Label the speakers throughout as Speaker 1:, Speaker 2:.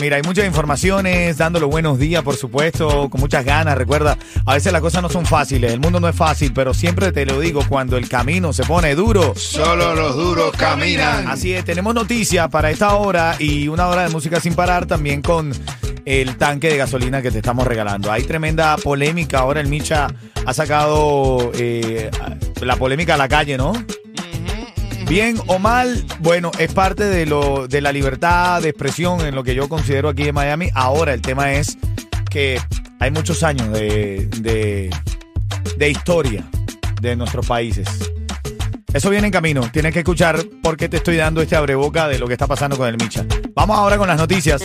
Speaker 1: Mira, hay muchas informaciones, dándole buenos días, por supuesto, con muchas ganas. Recuerda, a veces las cosas no son fáciles, el mundo no es fácil, pero siempre te lo digo, cuando el camino se pone duro.
Speaker 2: Solo los duros caminan.
Speaker 1: Así es, tenemos noticias para esta hora y una hora de música sin parar también con el tanque de gasolina que te estamos regalando. Hay tremenda polémica, ahora el Micha ha sacado eh, la polémica a la calle, ¿no? Bien o mal, bueno, es parte de lo de la libertad de expresión en lo que yo considero aquí en Miami. Ahora el tema es que hay muchos años de, de, de historia de nuestros países. Eso viene en camino. Tienes que escuchar por qué te estoy dando este abreboca de lo que está pasando con el Micha. Vamos ahora con las noticias.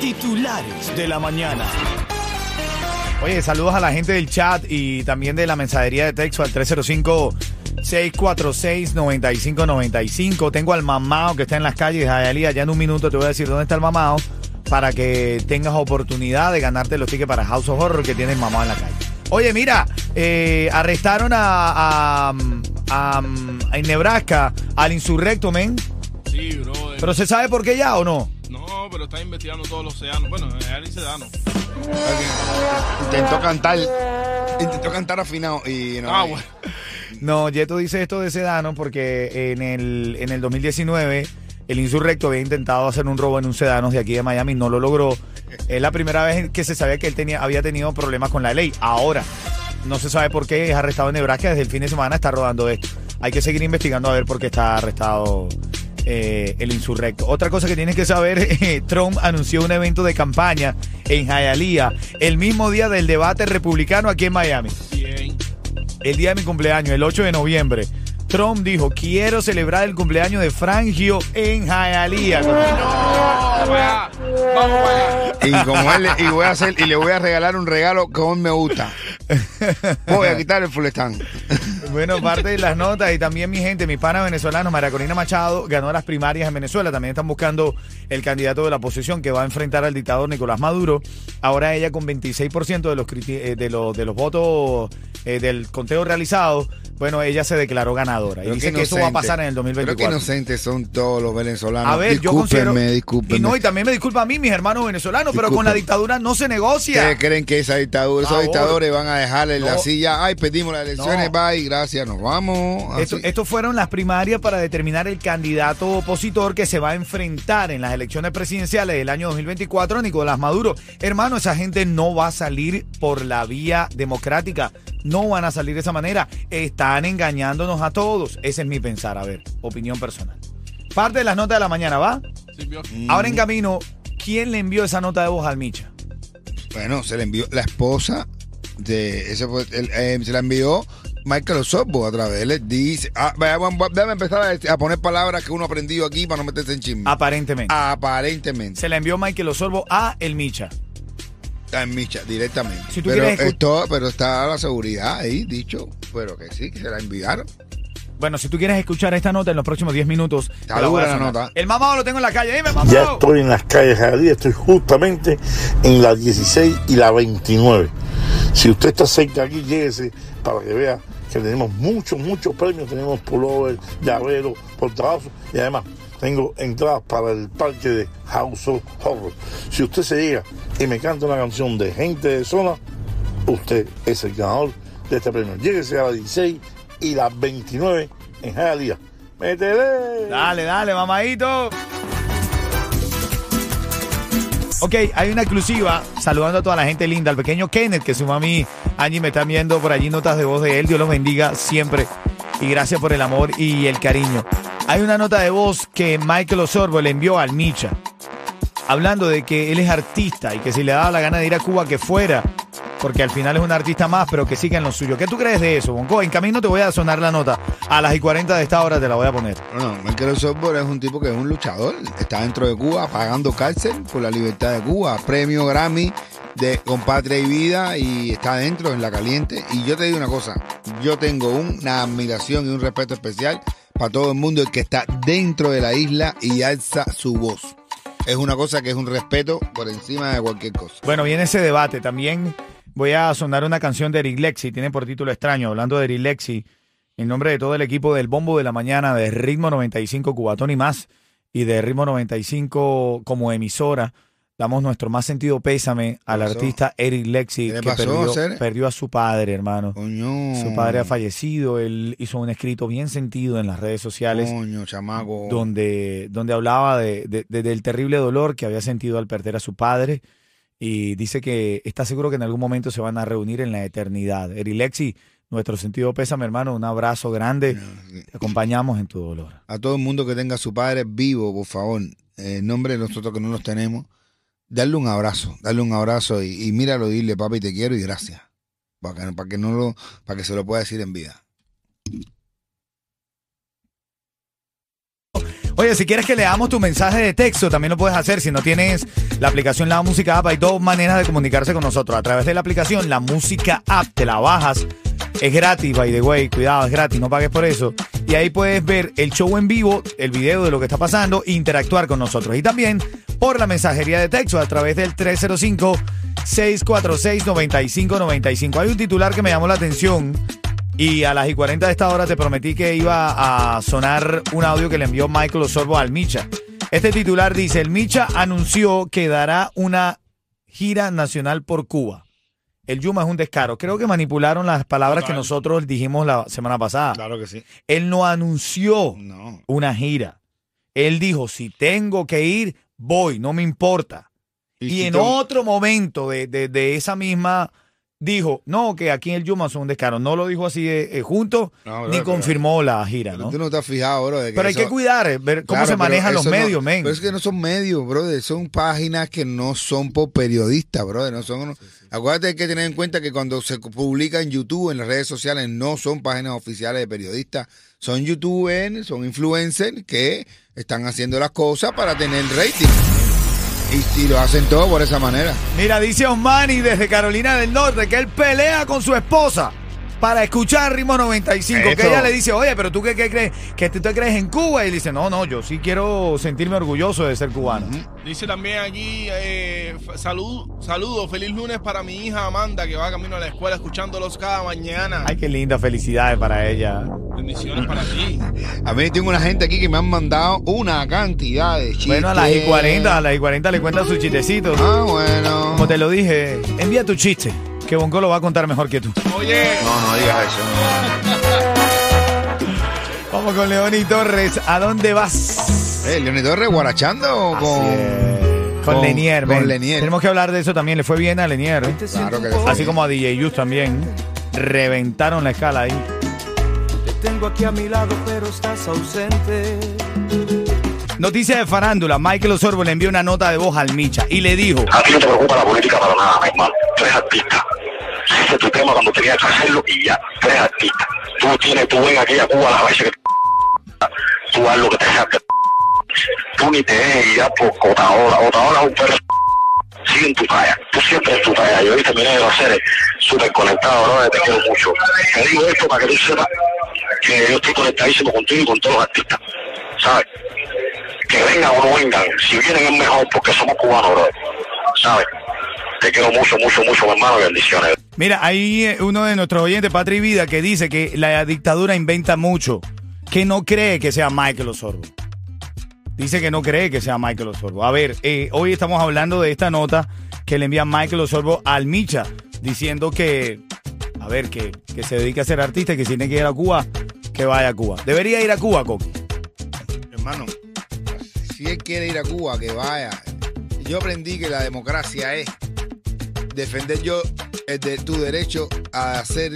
Speaker 1: Titulares de la mañana. Oye, saludos a la gente del chat y también de la mensajería de texto al 305 646-9595. Tengo al mamao que está en las calles de Hialeah. Ya en un minuto te voy a decir dónde está el mamao para que tengas oportunidad de ganarte los tickets para House of Horror que tiene el mamao en la calle. Oye, mira, eh, arrestaron a, a, a, a- en Nebraska al insurrecto, men.
Speaker 3: Sí, bro.
Speaker 1: ¿Pero se sabe por qué ya o no?
Speaker 3: No, pero está investigando todos los océanos. Bueno, él Sedano.
Speaker 2: Intentó cantar. Intentó cantar afinado y no.
Speaker 3: Ah, bueno.
Speaker 1: No, Yeto dice esto de Sedano porque en el, en el 2019 el insurrecto había intentado hacer un robo en un sedano de aquí de Miami, no lo logró. Es la primera vez que se sabía que él tenía, había tenido problemas con la ley. Ahora, no se sabe por qué es arrestado en Nebraska, desde el fin de semana está rodando esto. Hay que seguir investigando a ver por qué está arrestado eh, el insurrecto. Otra cosa que tienes que saber, eh, Trump anunció un evento de campaña en Hialeah el mismo día del debate republicano aquí en Miami. El día de mi cumpleaños, el 8 de noviembre, Trump dijo, quiero celebrar el cumpleaños de Frangio en Hialeah.
Speaker 3: Allá. Vamos allá.
Speaker 2: Y como él y voy a hacer y le voy a regalar un regalo que a mí me gusta. Voy a quitar el full stand.
Speaker 1: Bueno, parte de las notas y también mi gente, mis panas venezolanos, María Corina Machado ganó las primarias en Venezuela. También están buscando el candidato de la oposición que va a enfrentar al dictador Nicolás Maduro. Ahora ella con 26% de los, criti- eh, de los, de los votos eh, del conteo realizado, bueno, ella se declaró ganadora. Y
Speaker 2: Pero
Speaker 1: dice que eso va a pasar en el
Speaker 2: Pero qué
Speaker 1: 2024.
Speaker 2: inocentes son todos los venezolanos.
Speaker 1: A ver, yo considero.
Speaker 2: discúlpenme, discúlpenme.
Speaker 1: Y no, y también me disculpa a mí, mis hermanos venezolanos, pero con la dictadura no se negocia.
Speaker 2: ¿Ustedes creen que esa dictadura, esos dictadores van a dejarle la
Speaker 1: No.
Speaker 2: silla? Ay, pedimos las elecciones,
Speaker 1: No.
Speaker 2: bye, gracias, nos vamos.
Speaker 1: Esto,
Speaker 2: Así.
Speaker 1: esto fueron las primarias para determinar el candidato opositor que se va a enfrentar en las elecciones presidenciales del año 2024, Nicolás Maduro. Hermano, esa gente no va a salir por la vía democrática. No van a salir de esa manera. Están engañándonos a todos. Ese es mi pensar. A ver, opinión personal. Parte de las notas de la mañana, ¿va? Ahora en camino, ¿quién le envió esa nota de voz al Micha?
Speaker 2: Bueno, se le envió la esposa de ese el- eh, se la envió Michael Osorbo a través. Él le dice, ah, vaya, vamos, vamos, déjame empezar a, a poner palabras que uno ha aprendido aquí para no meterse en chisme.
Speaker 1: Aparentemente.
Speaker 2: Aparentemente.
Speaker 1: Se la envió Michael Osorbo a el Micha.
Speaker 2: Está en Micha, directamente.
Speaker 1: Si tú
Speaker 2: pero,
Speaker 1: quieres
Speaker 2: esto, pero está la seguridad ahí, dicho. Pero que sí, que se la enviaron.
Speaker 1: Bueno, si tú quieres escuchar esta nota en los próximos 10 minutos,
Speaker 2: Está
Speaker 1: te la voy a
Speaker 2: dura la nota.
Speaker 1: El mamado lo tengo en la calle. Dime,
Speaker 4: Ya
Speaker 1: mamado.
Speaker 4: estoy en las calles de estoy justamente en la 16 y la 29. Si usted está cerca aquí, lléguese para que vea que tenemos muchos, muchos premios. Tenemos pullover, llavero, portavasos y además tengo entradas para el parque de House of Horror. Si usted se llega y me canta una canción de gente de zona, usted es el ganador de este premio. Lléguese a la 16 y la 29 en Jalía. ¡Métele!
Speaker 1: Dale, dale, mamadito. Ok, hay una exclusiva saludando a toda la gente linda, al pequeño Kenneth, que su mami Angie me está viendo por allí notas de voz de él. Dios los bendiga siempre. Y gracias por el amor y el cariño. Hay una nota de voz que Michael Osorbo le envió al Micha, hablando de que él es artista y que si le daba la gana de ir a Cuba, que fuera. Porque al final es un artista más, pero que siga en lo suyo. ¿Qué tú crees de eso, Bonco? En camino te voy a sonar la nota. A las y 40 de esta hora te la voy a poner.
Speaker 2: No, Michael Softball es un tipo que es un luchador. Está dentro de Cuba pagando cárcel por la libertad de Cuba. Premio Grammy de Compatria y Vida y está adentro en la caliente. Y yo te digo una cosa, yo tengo una admiración y un respeto especial para todo el mundo que está dentro de la isla y alza su voz. Es una cosa que es un respeto por encima de cualquier cosa.
Speaker 1: Bueno, viene ese debate. También voy a sonar una canción de Eric Lexi, tiene por título extraño, hablando de Eric Lexi, en nombre de todo el equipo del Bombo de la Mañana, de Ritmo 95 Cubatón y más, y de Ritmo 95 como emisora. Damos nuestro más sentido pésame al
Speaker 2: pasó?
Speaker 1: artista Eric Lexi,
Speaker 2: ¿Qué le
Speaker 1: que
Speaker 2: pasó,
Speaker 1: perdió, perdió a su padre, hermano.
Speaker 2: Coño.
Speaker 1: Su padre ha fallecido. Él hizo un escrito bien sentido en las redes sociales
Speaker 2: Coño, chamaco.
Speaker 1: donde, donde hablaba de, de- de- del terrible dolor que había sentido al perder a su padre y dice que está seguro que en algún momento se van a reunir en la eternidad. Erilexi, nuestro sentido pésame, hermano, un abrazo grande. Te acompañamos en tu dolor.
Speaker 2: A todo el mundo que tenga a su padre vivo, por favor, en nombre de nosotros que no los tenemos, darle un abrazo, darle un abrazo y, y míralo, dile, papi, te quiero y gracias. Para que, para que no lo, para que se lo pueda decir en vida.
Speaker 1: Oye, si quieres que leamos tu mensaje de texto, también lo puedes hacer. Si no tienes la aplicación La Música App, hay dos maneras de comunicarse con nosotros. A través de la aplicación La Música App, te la bajas. Es gratis, by the way. Cuidado, es gratis, no pagues por eso. Y ahí puedes ver el show en vivo, el video de lo que está pasando interactuar con nosotros. Y también por la mensajería de texto a través del 305-646-9595. Hay un titular que me llamó la atención y a las y 40 de esta hora te prometí que iba a sonar un audio que le envió Michael Osorbo al Micha. Este titular dice, el Micha anunció que dará una gira nacional por Cuba. El Yuma es un descaro. Creo que manipularon las palabras que nosotros dijimos la semana pasada.
Speaker 2: Claro que sí.
Speaker 1: Él no anunció
Speaker 2: No.
Speaker 1: una gira. Él dijo, si tengo que ir, voy, no me importa. Y,
Speaker 2: si
Speaker 1: en otro momento de, de- de esa misma, dijo, no, que aquí en el Yuma son un descaro. No lo dijo así eh, eh, junto,
Speaker 2: No,
Speaker 1: ni confirmó la gira, ¿no?
Speaker 2: Tú no has fijado, bro.
Speaker 1: Pero hay
Speaker 2: eso-
Speaker 1: que cuidar, eh, ver cómo
Speaker 2: Claro,
Speaker 1: se manejan los
Speaker 2: eso no-
Speaker 1: medios, men.
Speaker 2: Pero es que no son medios, brother. Son páginas que no son por periodistas, brother. No son, Acuérdate hay que tener en cuenta que cuando se publica en YouTube, en las redes sociales, no son páginas oficiales de periodistas. Son youtubers, son influencers que están haciendo las cosas para tener rating. Y, lo hacen todo por esa manera.
Speaker 1: Mira, dice Osmani desde Carolina del Norte que él pelea con su esposa para escuchar Ritmo 95. Que ella le dice, oye, pero tú qué, qué crees, que tú te crees en Cuba. Y él dice, no, no, yo sí quiero sentirme orgulloso de ser cubano.
Speaker 3: Dice también aquí, eh, salud, saludos, feliz lunes para mi hija Amanda que va camino a la escuela escuchándolos cada mañana.
Speaker 1: Ay, qué linda, felicidades para ella.
Speaker 3: Bendiciones para ti.
Speaker 2: A mí tengo una gente aquí que me han mandado una cantidad de chistes.
Speaker 1: Bueno, a las y 40, a las y 40 le cuenta su chistecito.
Speaker 2: Ah, bueno.
Speaker 1: Como te lo dije, envía tu chiste, que Bonco lo va a contar mejor que tú.
Speaker 3: Oye,
Speaker 2: No, no digas eso.
Speaker 1: Vamos con Leoni Torres. ¿A dónde vas?
Speaker 2: Eh, Leoni Torres guarachando
Speaker 1: Así
Speaker 2: con...
Speaker 1: es. Con,
Speaker 2: con-
Speaker 1: Lenier,
Speaker 2: con. Lenier.
Speaker 1: Tenemos que hablar de eso también. Le fue bien a Lenier. ¿eh?
Speaker 2: Claro que
Speaker 1: Así
Speaker 2: bien.
Speaker 1: como a DJ Yus también. Reventaron la escala ahí.
Speaker 5: Te tengo aquí a mi lado, pero estás ausente.
Speaker 1: Noticia de farándula. Michael Osorbo le envió una nota de voz al Micha y le dijo:
Speaker 6: A ti no te preocupa la política para nada, mi hermano. Tú eres artista. Es tu tema cuando tenías que hacerlo y ya. Tú eres artista. Tú tienes, tú ven aquí a Cuba las veces que tú haz lo que te saque. Tú ni te dejes ir por Otaola. Otaola es un perro. Sigue en tu talla. Tú siempre en tu talla. Yo hoy terminé de hacer súper conectado, ¿no? Te quiero mucho. Te digo esto para que tú sepas que yo estoy conectadísimo contigo y con todos los artistas. ¿Sabes? que vengan o no vengan, si vienen es mejor porque somos cubanos. ¿Sabes? Te quiero mucho, mucho, mucho, mi hermano, bendiciones.
Speaker 1: Mira, hay eh, uno de nuestros oyentes, Patri Vida, que dice que la dictadura inventa mucho, que no cree que sea Michael Osorbo. Dice que no cree que sea Michael Osorbo. A ver, eh, hoy estamos hablando de esta nota que le envía Michael Osorbo al Micha, diciendo que, a ver, que, que se dedique a ser artista y que si tiene que ir a Cuba, que vaya a Cuba. Debería ir a Cuba, Coqui.
Speaker 2: Hermano, si él quiere ir a Cuba, que vaya. Yo aprendí que la democracia es defender yo de, tu derecho a hacer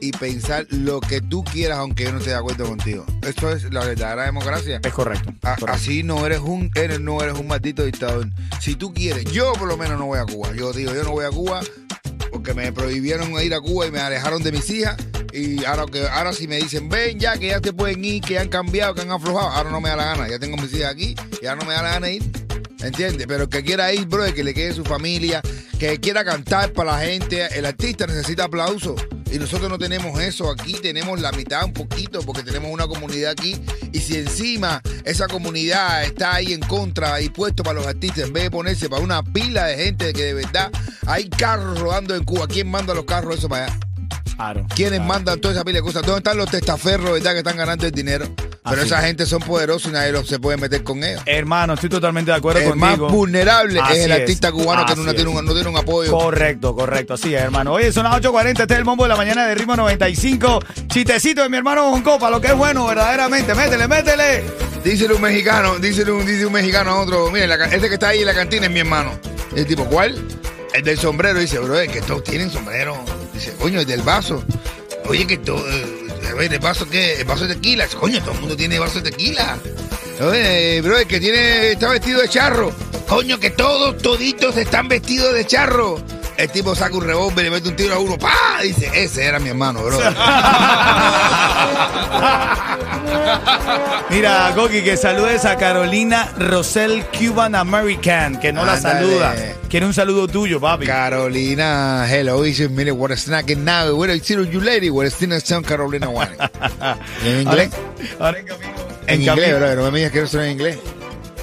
Speaker 2: y pensar lo que tú quieras, aunque yo no esté de acuerdo contigo. Esto es la verdadera democracia.
Speaker 1: Es correcto.
Speaker 2: A-
Speaker 1: correcto.
Speaker 2: así no eres un eres, no eres un maldito dictador. Si tú quieres, yo por lo menos no voy a Cuba. Yo digo, yo no voy a Cuba porque me prohibieron ir a Cuba y me alejaron de mis hijas. Y ahora que ahora si me dicen, ven ya, que ya te pueden ir, que han cambiado, que han aflojado, ahora no me da la gana. Ya tengo mis hijas aquí y ahora no me da la gana ir. ¿Entiendes? Pero que quiera ir, bro, que le quede su familia, que quiera cantar para la gente. El artista necesita aplauso. Y nosotros no tenemos eso aquí, tenemos la mitad un poquito, porque tenemos una comunidad aquí. Y si encima esa comunidad está ahí en contra y puesto para los artistas, en vez de ponerse para una pila de gente que de verdad hay carros rodando en Cuba, ¿quién manda los carros eso para allá?
Speaker 1: Claro.
Speaker 2: ¿Quiénes
Speaker 1: Claro,
Speaker 2: mandan toda esa pila de cosas? ¿Dónde están los testaferros, verdad, que están ganando el dinero? Pero
Speaker 1: Así
Speaker 2: esa
Speaker 1: es.
Speaker 2: gente son poderosos y nadie los, se puede meter con ellos.
Speaker 1: Hermano, estoy totalmente de acuerdo
Speaker 2: El más
Speaker 1: contigo.
Speaker 2: vulnerable
Speaker 1: Así
Speaker 2: es el
Speaker 1: es,
Speaker 2: artista cubano que no
Speaker 1: así
Speaker 2: tiene,
Speaker 1: es.
Speaker 2: un, no tiene un apoyo.
Speaker 1: Correcto, correcto, sí, hermano. Oye, son las 8.40, este es el bombo de la mañana de Ritmo 95. Chistecito de mi hermano Bonco, para lo que es bueno, verdaderamente. Métele, métele.
Speaker 2: Dísele un mexicano, dísele un, dice un mexicano a otro, mire, la ca- este que está ahí en la cantina es mi hermano. El tipo, ¿cuál? El del sombrero, dice, bro, que todos tienen sombrero. Dice, coño, el del vaso. Oye, que todo, eh, a ¿el vaso qué? El vaso de tequila. Coño, todo el mundo tiene vaso de tequila. Oye, bro, que tiene, está vestido de charro. Coño, que todos, toditos están vestidos de charro. El tipo saca un revólver y le mete un tiro a uno. ¡Pah! Dice, ese era mi hermano, bro.
Speaker 1: Mira, Goki, que saludes a Carolina Rosell Cuban American, que no la saluda. Quiere un saludo tuyo, papi.
Speaker 2: Carolina, hello, dice, mire, what a snack now, what a you lady, what a snack sound Carolina One. ¿En inglés?
Speaker 1: ahora en camino.
Speaker 2: En inglés, bro, no me digas que es en inglés.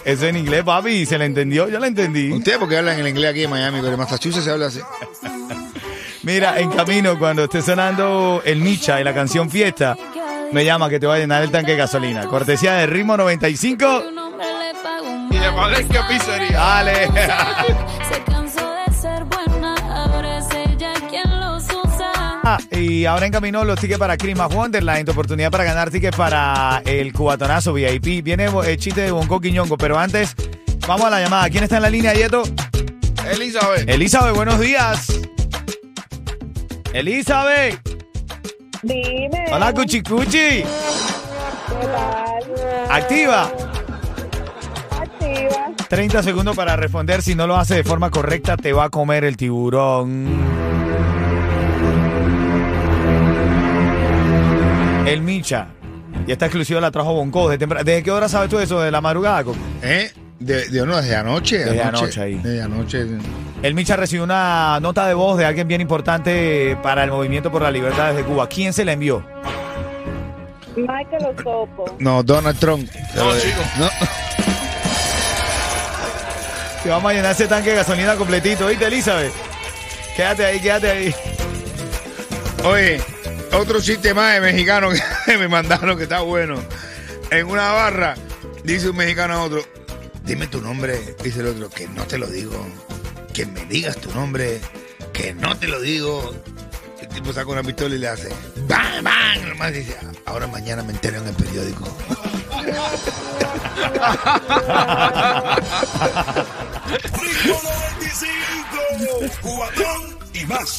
Speaker 1: Eso en inglés, papi, y se le entendió, yo la entendí.
Speaker 2: Ustedes porque hablan el inglés aquí en Miami, pero en Massachusetts se habla así.
Speaker 1: Mira, en camino, cuando esté sonando el Micha y la canción Fiesta, me llama que te va a llenar el tanque de gasolina. Cortesía de Ritmo 95.
Speaker 3: Y de Valencia Pizzería.
Speaker 1: Dale. Y ahora en camino los tickets para Christmas Wonderland, tu oportunidad para ganar tickets para el cubatonazo VIP. Viene el chiste de Bonco Quiñongo, pero antes vamos a la llamada. ¿Quién está en la línea, Yeto?
Speaker 3: Elizabeth.
Speaker 1: Elizabeth, buenos días. Elizabeth.
Speaker 7: Dime.
Speaker 1: Hola, Cuchi Cuchi.
Speaker 7: ¿Qué tal?
Speaker 1: Activa.
Speaker 7: Activa.
Speaker 1: 30 segundos para responder. Si no lo hace de forma correcta, te va a comer el tiburón. El Micha. Y esta exclusiva la trajo Bonco. ¿Desde, ¿Desde qué hora sabes tú eso? ¿De la madrugada? Coco?
Speaker 2: ¿Eh? De, de, no, desde anoche.
Speaker 1: Desde anoche ahí.
Speaker 2: Desde anoche.
Speaker 1: El Micha recibió una nota de voz de alguien bien importante para el movimiento por la libertad de Cuba. ¿Quién se la envió?
Speaker 7: Michael Osopo.
Speaker 2: No, Donald Trump.
Speaker 3: No, chico.
Speaker 2: No.
Speaker 1: Te vamos a llenar ese tanque de gasolina completito. ¿Viste, Elizabeth? Quédate ahí, quédate ahí.
Speaker 2: Oye, otro chiste más de mexicano que me mandaron que está bueno. En una barra, dice un mexicano a otro, dime tu nombre, dice el otro, que no te lo digo. Que me digas tu nombre, que no te lo digo. El tipo saca una pistola y le hace, ¡bang, bang! Nomás dice, ahora mañana me entero en el periódico.
Speaker 8: Ritmo 95, Cubatón y más.